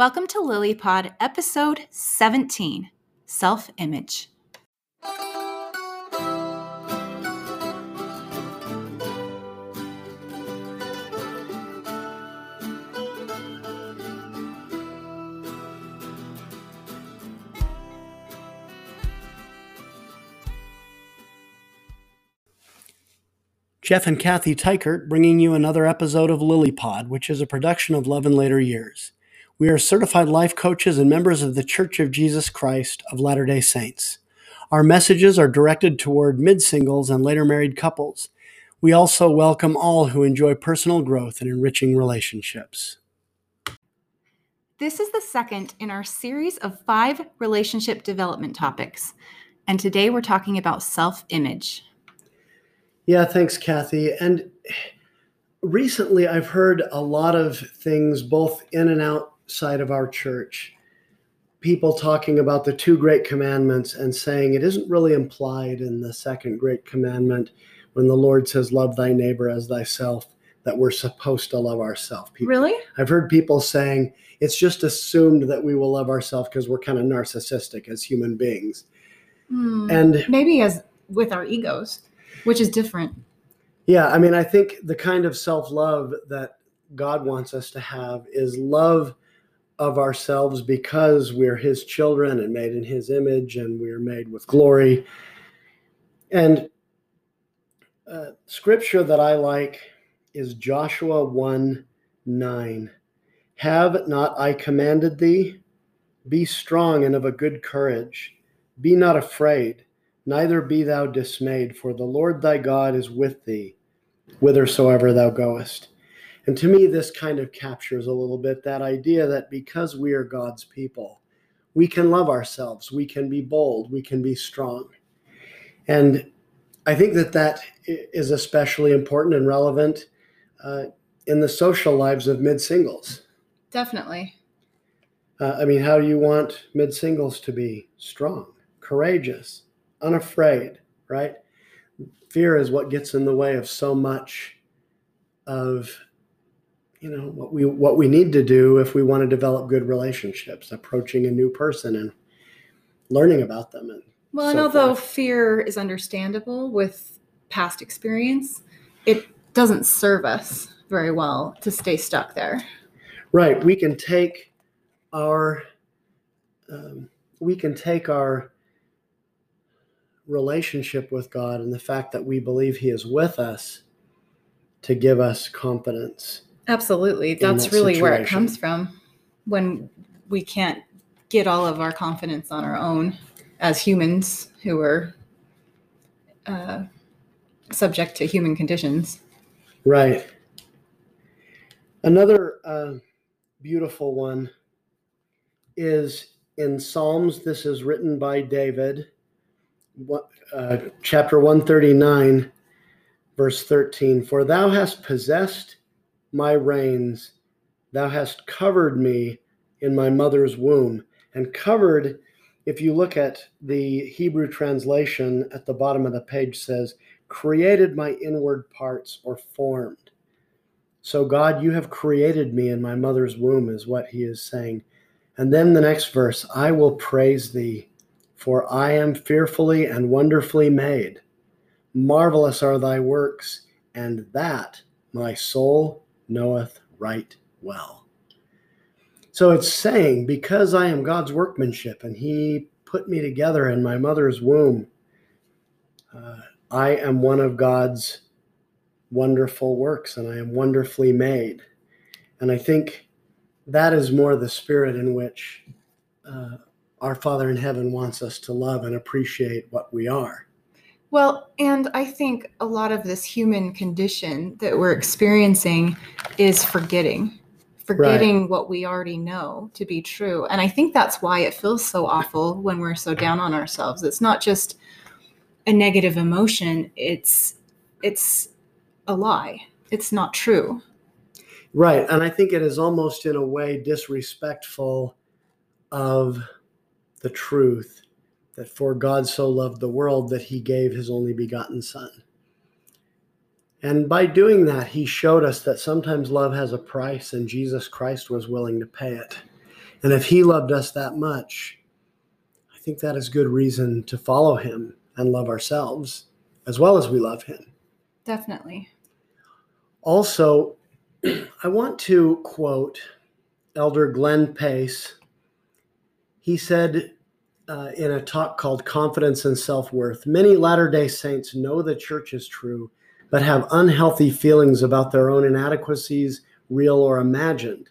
Welcome to LilyPod, episode 17 Self Image. Jeff and Kathy Tykert bringing you another episode of LilyPod, which is a production of Love in Later Years. We are certified life coaches and members of the Church of Jesus Christ of Latter day Saints. Our messages are directed toward mid singles and later married couples. We also welcome all who enjoy personal growth and enriching relationships. This is the second in our series of five relationship development topics. And today we're talking about self image. Yeah, thanks, Kathy. And recently I've heard a lot of things, both in and outside of our church, people talking about the two great commandments and saying it isn't really implied in the second great commandment when the Lord says, Love thy neighbor as thyself, that we're supposed to love ourselves. Really? I've heard people saying it's just assumed that we will love ourselves because we're kind of narcissistic as human beings. Hmm, And maybe as with our egos, which is different. Yeah, I mean, I think the kind of self love that God wants us to have is love of ourselves because we're His children and made in His image and we're made with glory. And uh, scripture that I like is Joshua 1 9. Have not I commanded thee? Be strong and of a good courage. Be not afraid, neither be thou dismayed, for the Lord thy God is with thee whithersoever thou goest. And to me, this kind of captures a little bit that idea that because we are God's people, we can love ourselves, we can be bold, we can be strong. And I think that that is especially important and relevant uh, in the social lives of mid singles. Definitely. Uh, I mean, how do you want mid singles to be? Strong, courageous, unafraid, right? Fear is what gets in the way of so much of you know what we what we need to do if we want to develop good relationships, approaching a new person and learning about them and Well, and although forth. fear is understandable with past experience, it doesn't serve us very well to stay stuck there. Right. We can take our um, we can take our relationship with God and the fact that we believe He is with us to give us confidence. Absolutely. That's that really where it comes from when we can't get all of our confidence on our own as humans who are uh, subject to human conditions. Right. Another uh, beautiful one is in Psalms. This is written by David, what- uh, chapter 139, verse 13. For thou hast possessed my reins, thou hast covered me in my mother's womb. And covered, if you look at the Hebrew translation at the bottom of the page, says, created my inward parts or formed. So, God, you have created me in my mother's womb, is what he is saying. And then the next verse I will praise thee, for I am fearfully and wonderfully made. Marvelous are thy works, and that my soul knoweth right well. So it's saying, because I am God's workmanship and he put me together in my mother's womb, uh, I am one of God's wonderful works and I am wonderfully made. And I think that is more the spirit in which uh, our Father in heaven wants us to love and appreciate what we are. Well, and I think a lot of this human condition that we're experiencing is forgetting, forgetting what we already know to be true. And I think that's why it feels so awful when we're so down on ourselves. It's not just a negative emotion, it's it's a lie. It's not true. Right. And I think it is almost in a way disrespectful of the truth that for God so loved the world that he gave his only begotten Son. And by doing that, he showed us that sometimes love has a price and Jesus Christ was willing to pay it. And if he loved us that much, I think that is good reason to follow him and love ourselves as well as we love him. Definitely. Also, I want to quote Elder Glenn Pace. He said uh, in a talk called Confidence and Self Worth Many Latter day Saints know the church is true, but have unhealthy feelings about their own inadequacies, real or imagined.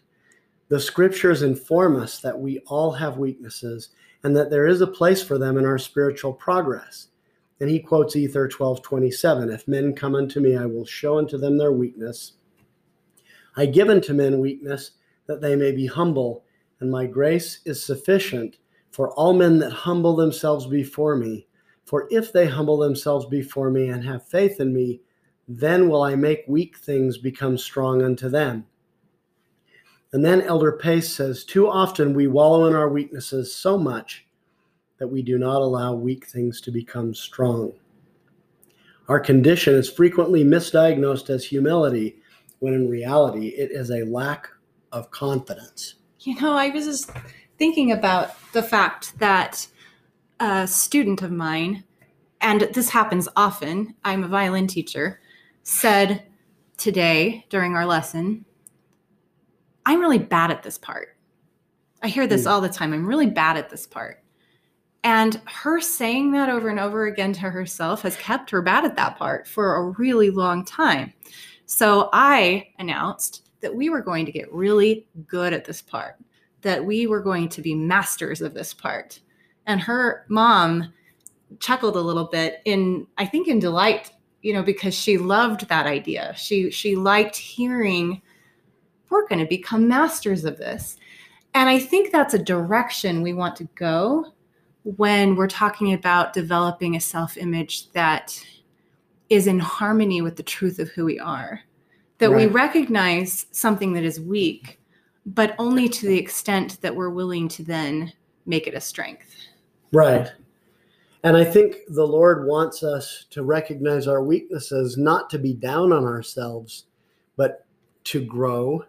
The scriptures inform us that we all have weaknesses and that there is a place for them in our spiritual progress. And he quotes Ether 12 27 If men come unto me, I will show unto them their weakness. I give unto men weakness that they may be humble, and my grace is sufficient for all men that humble themselves before me. For if they humble themselves before me and have faith in me, then will I make weak things become strong unto them. And then Elder Pace says, Too often we wallow in our weaknesses so much that we do not allow weak things to become strong. Our condition is frequently misdiagnosed as humility, when in reality it is a lack of confidence. You know, I was just thinking about the fact that a student of mine, and this happens often, I'm a violin teacher, said today during our lesson, I'm really bad at this part. I hear this Mm. all the time. I'm really bad at this part. And her saying that over and over again to herself has kept her bad at that part for a really long time. So I announced that we were going to get really good at this part, that we were going to be masters of this part. And her mom chuckled a little bit in, I think, in delight, you know, because she loved that idea. She she liked hearing we're going to become masters of this. And I think that's a direction we want to go when we're talking about developing a self image that is in harmony with the truth of who we are. That we recognize something that is weak, but only to the extent that we're willing to then make it a strength. Right. And I think the Lord wants us to recognize our weaknesses, not to be down on ourselves, but to grow,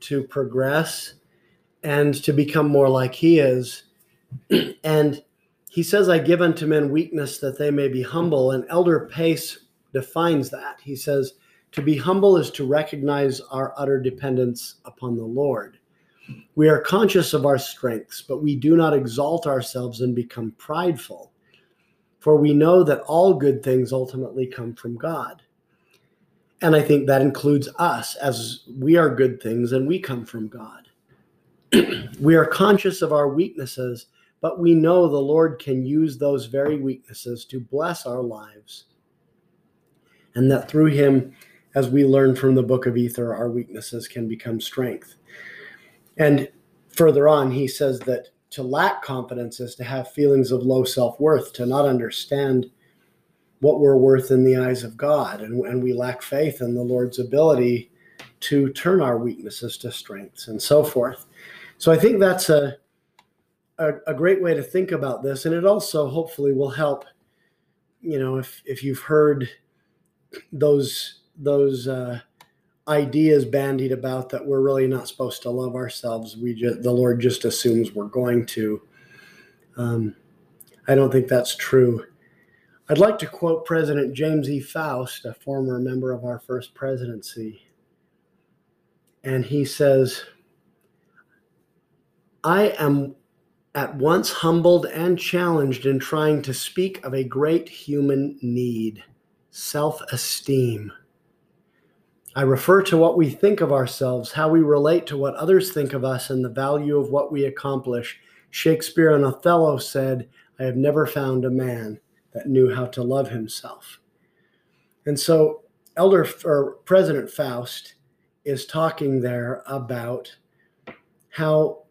to progress, and to become more like He is. and He says, I give unto men weakness that they may be humble. And Elder Pace defines that. He says, to be humble is to recognize our utter dependence upon the Lord. We are conscious of our strengths, but we do not exalt ourselves and become prideful. For we know that all good things ultimately come from God. And I think that includes us, as we are good things and we come from God. we are conscious of our weaknesses, but we know the Lord can use those very weaknesses to bless our lives. And that through Him, as we learn from the book of Ether, our weaknesses can become strength. And further on, he says that to lack confidence is to have feelings of low self worth, to not understand what we're worth in the eyes of God. And, and we lack faith in the Lord's ability to turn our weaknesses to strengths and so forth. So I think that's a, a, a great way to think about this. And it also hopefully will help, you know, if, if you've heard those, those, uh, ideas bandied about that we're really not supposed to love ourselves. We just the Lord just assumes we're going to. Um, I don't think that's true. I'd like to quote President James E. Faust, a former member of our first presidency. And he says, I am at once humbled and challenged in trying to speak of a great human need self esteem. I refer to what we think of ourselves, how we relate to what others think of us, and the value of what we accomplish. Shakespeare and Othello said, I have never found a man that knew how to love himself. And so, Elder or President Faust is talking there about how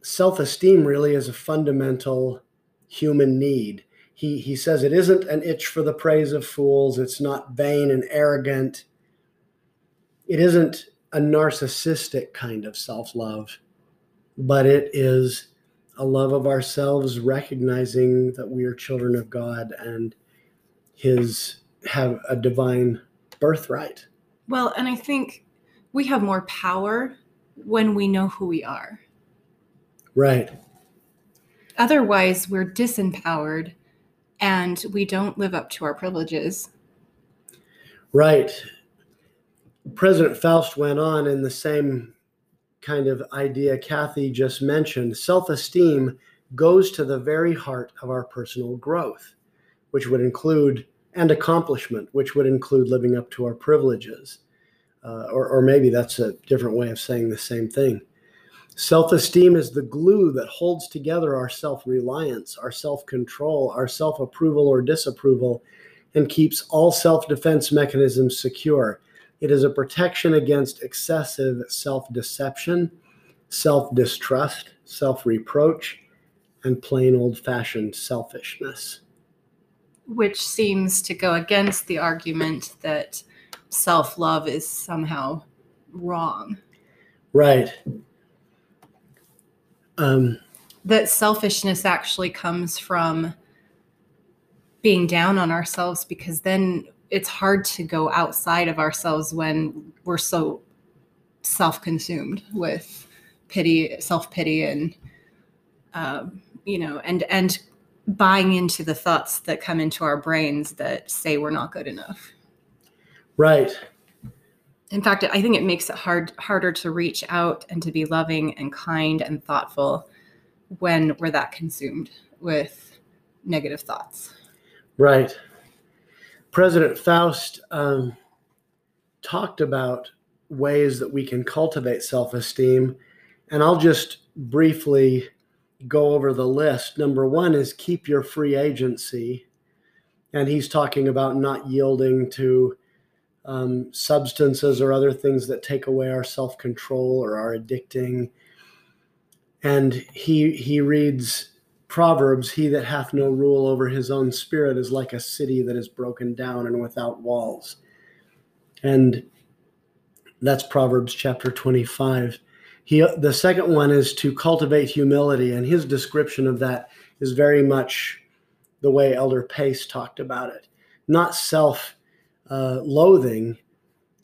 self esteem really is a fundamental human need. He, he says it isn't an itch for the praise of fools, it's not vain and arrogant it isn't a narcissistic kind of self love, but it is a love of ourselves, recognizing that we are children of God and His have a divine birthright. Well, and I think we have more power when we know who we are. Right. Otherwise, we're disempowered and we don't live up to our privileges. Right. President Faust went on in the same kind of idea Kathy just mentioned. Self esteem goes to the very heart of our personal growth, which would include, and accomplishment, which would include living up to our privileges. Uh, or, or maybe that's a different way of saying the same thing. Self esteem is the glue that holds together our self reliance, our self control, our self approval or disapproval, and keeps all self defense mechanisms secure. It is a protection against excessive self deception, self distrust, self reproach, and plain old fashioned selfishness. Which seems to go against the argument that self love is somehow wrong. Right. Um, that selfishness actually comes from being down on ourselves because then it's hard to go outside of ourselves when we're so self-consumed with pity self-pity and um, you know and and buying into the thoughts that come into our brains that say we're not good enough. Right. In fact i think it makes it hard harder to reach out and to be loving and kind and thoughtful when we're that consumed with negative thoughts. Right president faust um, talked about ways that we can cultivate self-esteem. And i'll just briefly go over the list. Number one is keep your free agency. And he's talking about not yielding to um, substances or other things that take away our self control or are addicting. And he he reads Proverbs: "He that hath no rule over his own spirit is like a city that is broken down and without walls." And that's Proverbs chapter twenty-five. He the second one is to cultivate humility, and his description of that is very much the way Elder Pace talked about it. Not self uh, loathing,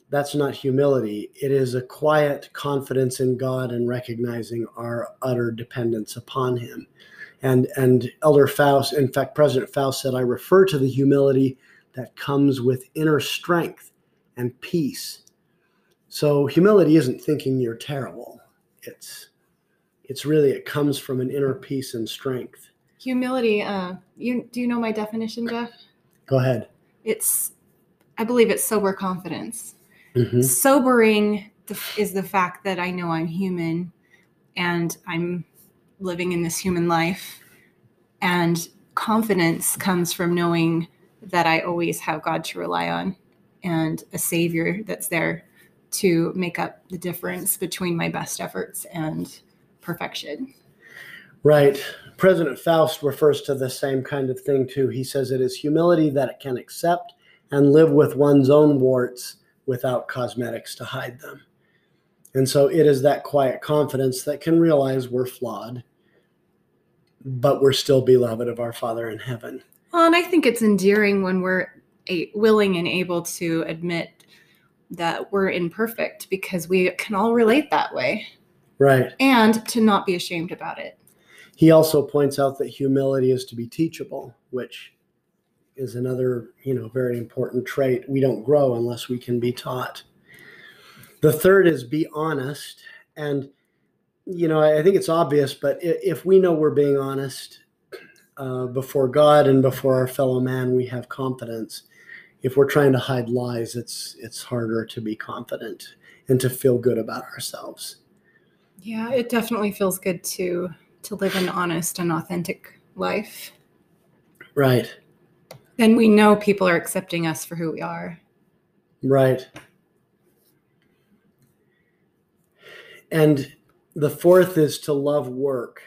that's not humility. It is a quiet confidence in God and recognizing our utter dependence upon Him. And, and Elder Faust, in fact, President Faust said, I refer to the humility that comes with inner strength and peace. So humility isn't thinking you're terrible. It's it's really it comes from an inner peace and strength. Humility, uh, you do you know my definition, Jeff? Go ahead. It's I believe it's sober confidence. Mm-hmm. Sobering is the fact that I know I'm human and I'm living in this human life. And confidence comes from knowing that I always have God to rely on and a savior that's there to make up the difference between my best efforts and perfection. Right. President Faust refers to the same kind of thing too. He says it is humility that it can accept and live with one's own warts without cosmetics to hide them. And so it is that quiet confidence that can realize we're flawed, but we're still beloved of our Father in heaven. Well, and I think it's endearing when we're a- willing and able to admit that we're imperfect because we can all relate that way. Right. And to not be ashamed about it. He also points out that humility is to be teachable, which is another, you know, very important trait. We don't grow unless we can be taught. The third is be honest. And, you know, I think it's obvious, but if we know we're being honest uh, before God and before our fellow man, we have confidence. If we're trying to hide lies, it's it's harder to be confident and to feel good about ourselves. Yeah, it definitely feels good to to live an honest and authentic life. Right. Then we know people are accepting us for who we are. Right. And the fourth is to love work.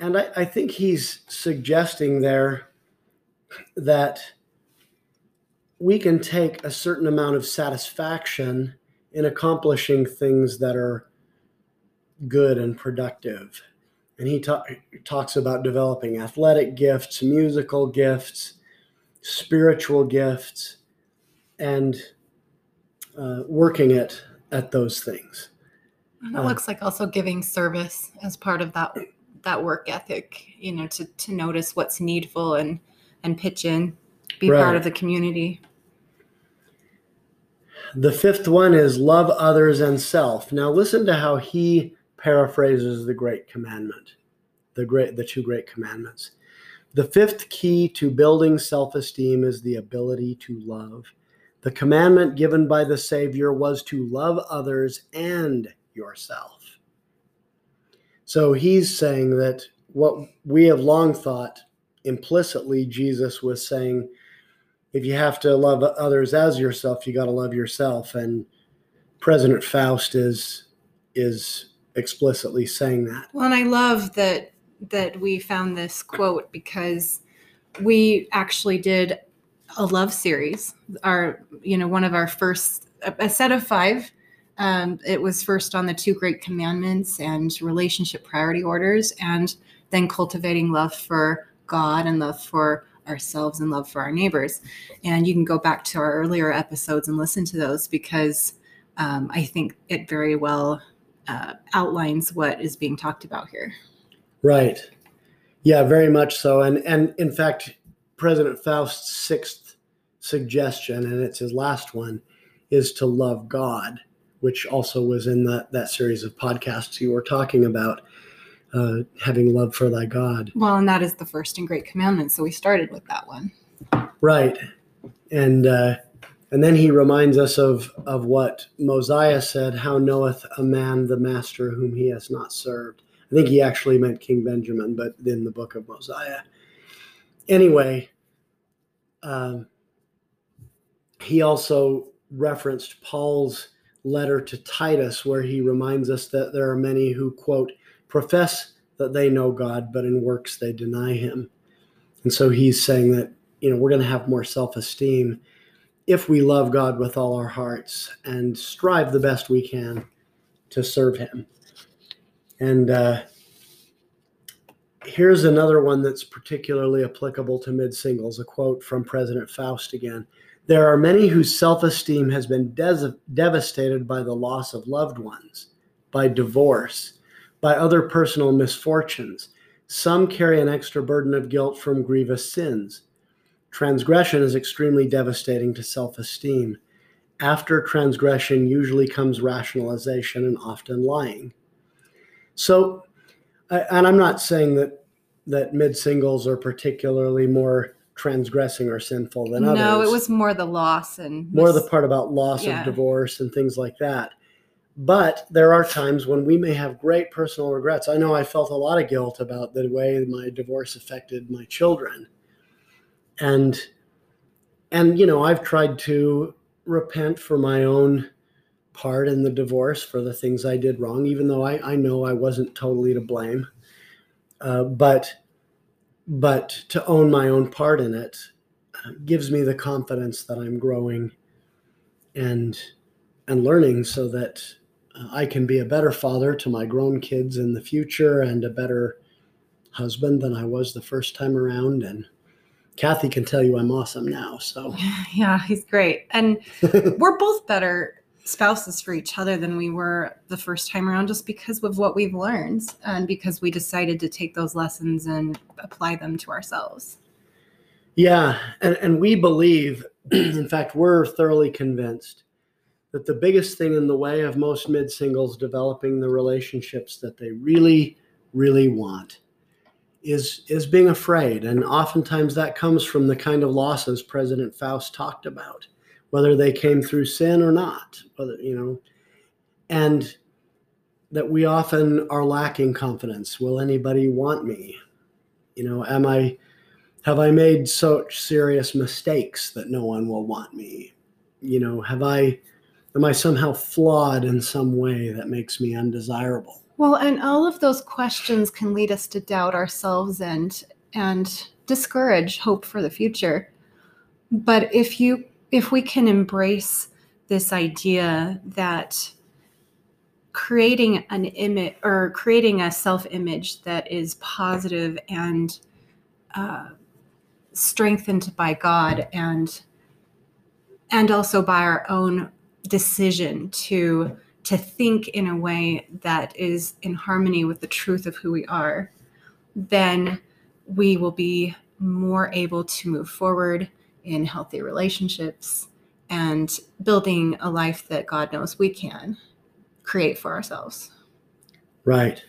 And I, I think he's suggesting there that we can take a certain amount of satisfaction in accomplishing things that are good and productive. And he ta- talks about developing athletic gifts, musical gifts, spiritual gifts and uh, working it at those things. And it Uh, looks like also giving service as part of that that work ethic, you know, to to notice what's needful and and pitch in, be Right. part of the community. The fifth one is love others and self. Now listen to how he paraphrases the great commandment, the great the two great commandments. The fifth key to building self-esteem is the ability to love. The commandment given by the Savior was to love others and yourself. So he's saying that what we have long thought implicitly Jesus was saying if you have to love others as yourself, you got to love yourself. And President Faust is is explicitly saying that. Well, and I love that that we found this quote because we actually did a love series. Our, you know, one of our first a, set of five. Um, it was first on the two great commandments and relationship priority orders, and then cultivating love for God and love for ourselves and love for our neighbors. And you can go back to our earlier episodes and listen to those because um, I think it very well uh, outlines what is being talked about here. Right. Yeah, very much so. And and in fact, President Faust's sixth suggestion, and it's his last one, is to love God, which also was in that that series of podcasts you were talking about, uh, having love for thy God. Well, and that is the first and great commandment. So we started with that one. Right. And uh, and then he reminds us of of what Mosiah said, how knoweth a man the master whom he has not served. I think he actually meant King Benjamin, but in the book of Mosiah. Anyway, um, he also referenced Paul's letter to Titus, where he reminds us that there are many who, quote, profess that they know God, but in works they deny him. And so he's saying that, you know, we're going to have more self esteem if we love God with all our hearts and strive the best we can to serve him. And uh, here's another one that's particularly applicable to mid singles a quote from President Faust again. There are many whose self esteem has been devastated by the loss of loved ones, by divorce, by other personal misfortunes. Some carry an extra burden of guilt from grievous sins. Transgression is extremely devastating to self esteem. After transgression usually comes rationalization and often lying. So, and I'm not saying that that mid singles are particularly more transgressing or sinful than others. No, it was more the loss and more the part about loss Yeah. of divorce and things like that. But there are times when we may have great personal regrets. I know I felt a lot of guilt about the way my divorce affected my children. And and you know, I've tried to repent for my own part in the divorce for the things I did wrong, even though I, I know I wasn't totally to blame. Uh, but but to own my own part in it uh, gives me the confidence that I'm growing and and learning so that uh, I can be a better father to my grown kids in the future and a better husband than I was the first time around and Kathy can tell you I'm awesome now so yeah, he's great. And we're both better spouses for each other than we were the first time around just because of what we've learned and because we decided to take those lessons and apply them to ourselves. Yeah, and, and we believe, in fact, we're thoroughly convinced that the biggest thing in the way of most mid singles developing the relationships that they really, really want is is being afraid. And oftentimes that comes from the kind of losses President Faust talked about, whether they came through sin or not, whether you know, and that we often are lacking confidence. Will anybody want me? You know, am I have I made such serious mistakes that no one will want me? You know, have I, am I somehow flawed in some way that makes me undesirable? Well, and all of those questions can lead us to doubt ourselves and and discourage hope for the future. But if you if we can embrace this idea that creating an image or creating a self-image that is positive and uh, strengthened by God and and also by our own decision to to think in a way that is in harmony with the truth of who we are, then we will be more able to move forward in healthy relationships and building a life that God knows we can create for ourselves. Right.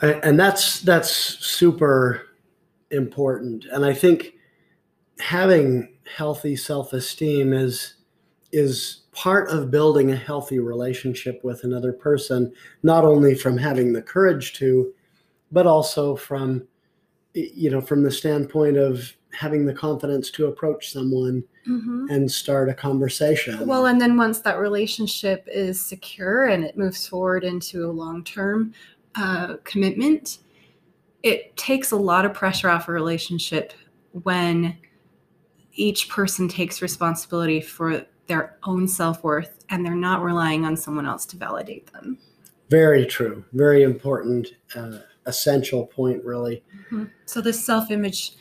And that's that's super important. And I think having healthy self-esteem is is part of building a healthy relationship with another person, not only from having the courage to, but also from you know from the standpoint of having the confidence to approach someone mm-hmm. and start a conversation. Well, and then once that relationship is secure and it moves forward into a long term uh, commitment, it takes a lot of pressure off a relationship when each person takes responsibility for their own self worth and they're not relying on someone else to validate them. Very true. Very important, uh, essential point, really. Mm-hmm. So, this self image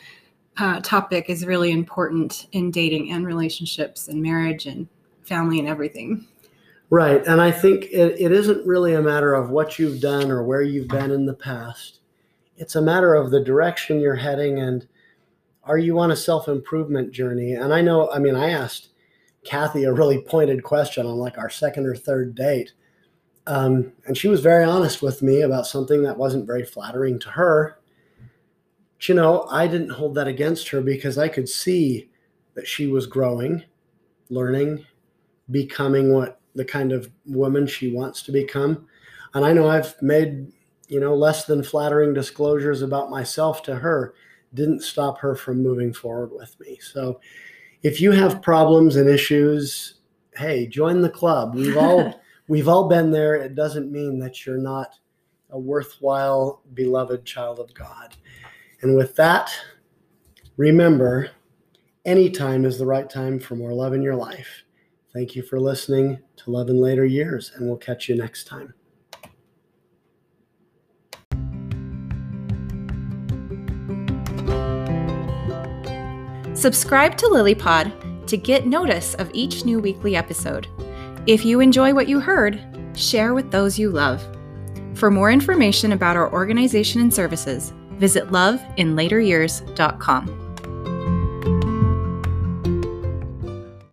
uh, topic is really important in dating and relationships and marriage and family and everything. Right. And I think it, it isn't really a matter of what you've done or where you've been in the past. It's a matter of the direction you're heading and are you on a self improvement journey? And I know, I mean, I asked Kathy a really pointed question on like our second or third date. Um, and she was very honest with me about something that wasn't very flattering to her. You know, I didn't hold that against her because I could see that she was growing, learning, becoming what the kind of woman she wants to become. And I know I've made, you know, less than flattering disclosures about myself to her, didn't stop her from moving forward with me. So if you have problems and issues, hey, join the club. We've all we've all been there. It doesn't mean that you're not a worthwhile, beloved child of God. And with that, remember, any time is the right time for more love in your life. Thank you for listening to Love in Later Years, and we'll catch you next time. Subscribe to LilyPod to get notice of each new weekly episode. If you enjoy what you heard, share with those you love. For more information about our organization and services, visit loveinlateryears.com.